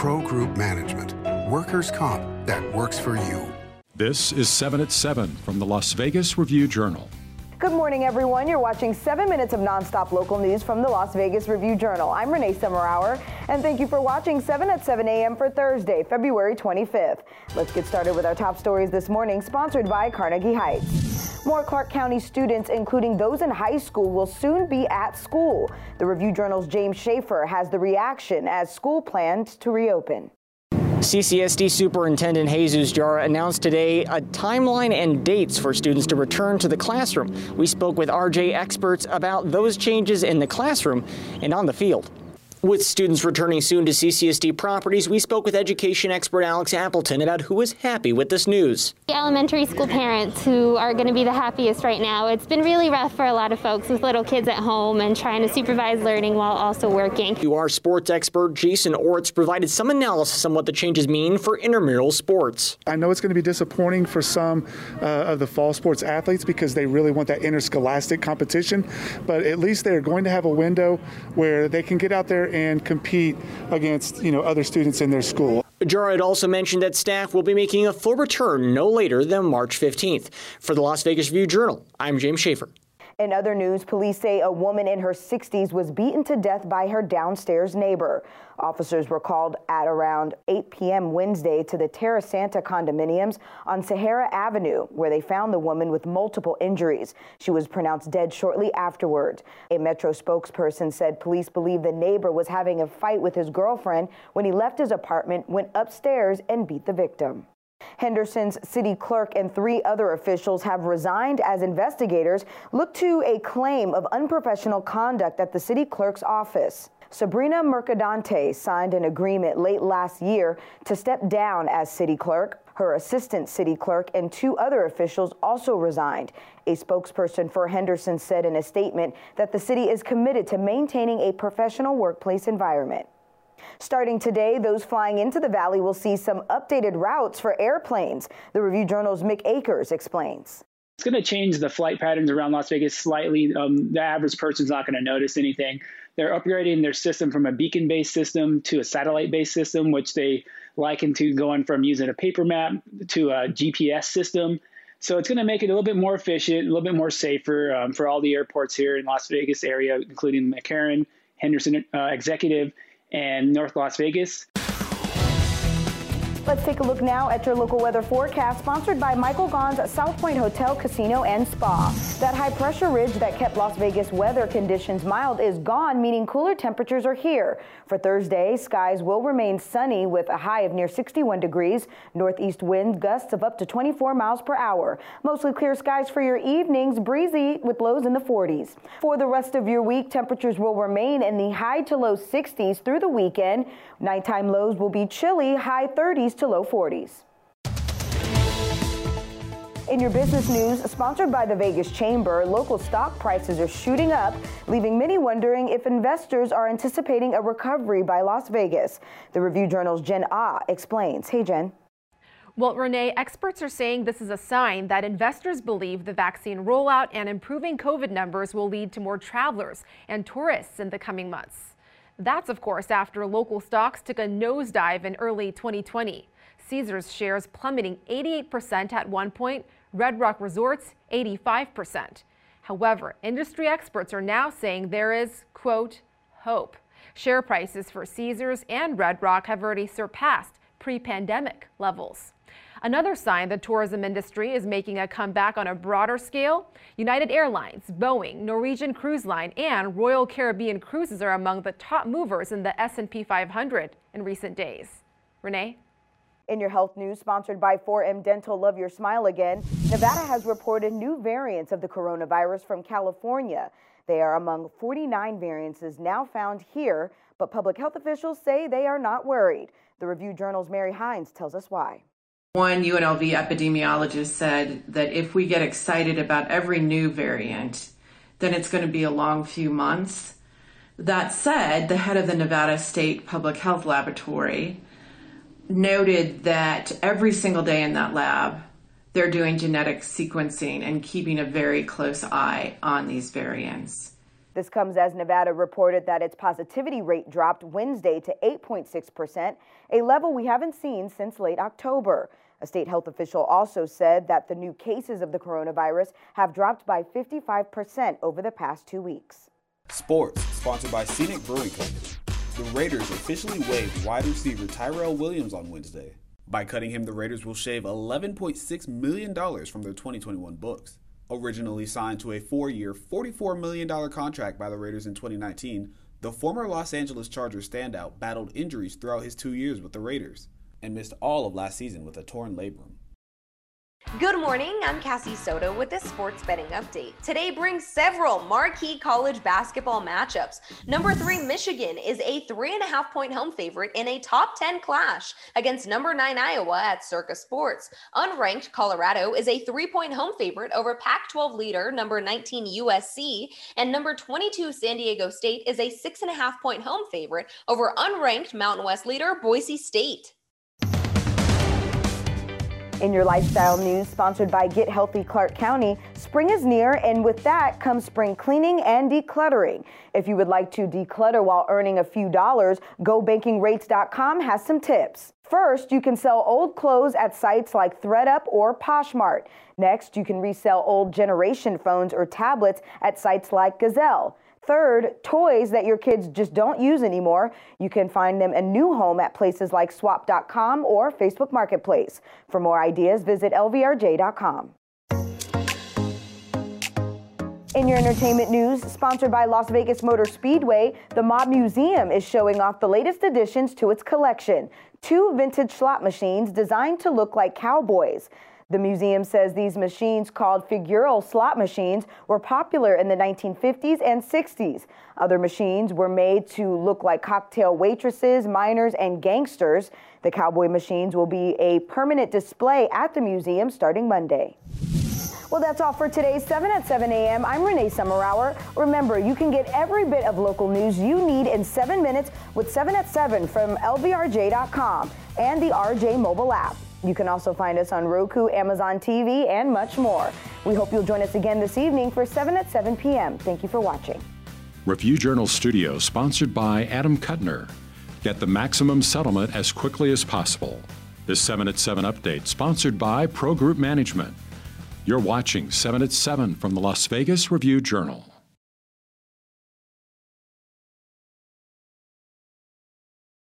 Pro Group Management. Workers' comp that works for you. This is 7 at 7 from the Las Vegas Review Journal. Good morning, everyone. You're watching seven minutes of nonstop local news from the Las Vegas Review Journal. I'm Renee Summerhour, and thank you for watching 7 at 7 a.m. for Thursday, February 25th. Let's get started with our top stories this morning, sponsored by Carnegie Heights. More Clark County students, including those in high school, will soon be at school. The Review Journal's James Schaefer has the reaction as school plans to reopen. CCSD Superintendent Jesus Jara announced today a timeline and dates for students to return to the classroom. We spoke with RJ experts about those changes in the classroom and on the field. With students returning soon to CCSD properties, we spoke with education expert Alex Appleton about who is happy with this news. The elementary school parents who are going to be the happiest right now. It's been really rough for a lot of folks with little kids at home and trying to supervise learning while also working. UR sports expert Jason Orts provided some analysis on what the changes mean for intramural sports. I know it's going to be disappointing for some uh, of the fall sports athletes because they really want that interscholastic competition, but at least they're going to have a window where they can get out there and compete against you know other students in their school. Jarrett also mentioned that staff will be making a full return no later than March 15th. For the Las Vegas Review Journal, I'm James Schaefer. In other news, police say a woman in her 60s was beaten to death by her downstairs neighbor. Officers were called at around 8 p.m. Wednesday to the Terra Santa condominiums on Sahara Avenue, where they found the woman with multiple injuries. She was pronounced dead shortly afterward. A Metro spokesperson said police believe the neighbor was having a fight with his girlfriend when he left his apartment, went upstairs, and beat the victim. Henderson's city clerk and three other officials have resigned as investigators look to a claim of unprofessional conduct at the city clerk's office. Sabrina Mercadante signed an agreement late last year to step down as city clerk. Her assistant city clerk and two other officials also resigned. A spokesperson for Henderson said in a statement that the city is committed to maintaining a professional workplace environment. Starting today, those flying into the valley will see some updated routes for airplanes. The Review Journal's Mick Akers explains. It's going to change the flight patterns around Las Vegas slightly. Um, the average person's not going to notice anything. They're upgrading their system from a beacon based system to a satellite based system, which they liken to going from using a paper map to a GPS system. So it's going to make it a little bit more efficient, a little bit more safer um, for all the airports here in Las Vegas area, including McCarran, Henderson uh, Executive, and North Las Vegas. Let's take a look now at your local weather forecast, sponsored by Michael Gaughan's South Point Hotel, Casino, and Spa. That high pressure ridge that kept Las Vegas weather conditions mild is gone, meaning cooler temperatures are here. For Thursday, skies will remain sunny with a high of near 61 degrees, northeast wind gusts of up to 24 miles per hour. Mostly clear skies for your evenings, breezy with lows in the 40s. For the rest of your week, temperatures will remain in the high to low 60s through the weekend. Nighttime lows will be chilly, high 30s to low 40s. In your business news, sponsored by the Vegas Chamber, local stock prices are shooting up, leaving many wondering if investors are anticipating a recovery by Las Vegas. The Review Journal's Jen Ah explains. Hey, Jen. Well, Renee, experts are saying this is a sign that investors believe the vaccine rollout and improving COVID numbers will lead to more travelers and tourists in the coming months. That's, of course, after local stocks took a nosedive in early 2020. Caesars shares plummeting 88% at one point, Red Rock Resorts 85%. However, industry experts are now saying there is, quote, hope. Share prices for Caesars and Red Rock have already surpassed pre-pandemic levels. Another sign the tourism industry is making a comeback on a broader scale. United Airlines, Boeing, Norwegian Cruise Line, and Royal Caribbean Cruises are among the top movers in the S&P 500 in recent days. Renee? In your health news, sponsored by 4M Dental Love Your Smile Again, Nevada has reported new variants of the coronavirus from California. They are among 49 variants now found here, but public health officials say they are not worried. The Review Journal's Mary Hynes tells us why. One UNLV epidemiologist said that if we get excited about every new variant, then it's going to be a long few months. That said, the head of the Nevada State Public Health Laboratory noted that every single day in that lab, they're doing genetic sequencing and keeping a very close eye on these variants. This comes as Nevada reported that its positivity rate dropped Wednesday to 8.6%, a level we haven't seen since late October. A state health official also said that the new cases of the coronavirus have dropped by 55% over the past two weeks. Sports, sponsored by Scenic Brewing Company. The Raiders officially waived wide receiver Tyrell Williams on Wednesday. By cutting him, the Raiders will shave $11.6 million from their 2021 books. Originally signed to a four year, $44 million contract by the Raiders in 2019, the former Los Angeles Chargers standout battled injuries throughout his two years with the Raiders and missed all of last season with a torn labrum. Good morning, I'm Cassie Soto with this sports betting update. Today brings several marquee college basketball matchups. Number three, Michigan is a three and a half point home favorite in a top 10 clash against number nine, Iowa at Circa Sports. Unranked Colorado is a three point home favorite over Pac 12 leader number 19, USC, and number 22, San Diego State is a six and a half point home favorite over unranked Mountain West leader Boise State. In your lifestyle news, sponsored by Get Healthy Clark County, spring is near, and with that comes spring cleaning and decluttering. If you would like to declutter while earning a few dollars, GoBankingRates.com has some tips. First, you can sell old clothes at sites like ThredUp or Poshmark. Next, you can resell old generation phones or tablets at sites like Gazelle. Third, toys that your kids just don't use anymore. You can find them a new home at places like swap.com or Facebook Marketplace. For more ideas, visit lvrj.com. In your entertainment news, sponsored by Las Vegas Motor Speedway, the Mob Museum is showing off the latest additions to its collection two vintage slot machines designed to look like cowboys. The museum says these machines, called figural slot machines, were popular in the 1950s and 60s. Other machines were made to look like cocktail waitresses, miners, and gangsters. The cowboy machines will be a permanent display at the museum starting Monday. Well, that's all for today's 7 at 7 a.m. I'm Renee Summerhour. Remember, you can get every bit of local news you need in seven minutes with 7 at 7 from LVRJ.com and the RJ mobile app. You can also find us on Roku, Amazon TV, and much more. We hope you'll join us again this evening for 7 at 7 p.m. Thank you for watching. Review Journal Studio, sponsored by Adam Kutner. Get the maximum settlement as quickly as possible. This 7 at 7 update, sponsored by Pro Group Management. You're watching 7 at 7 from the Las Vegas Review Journal.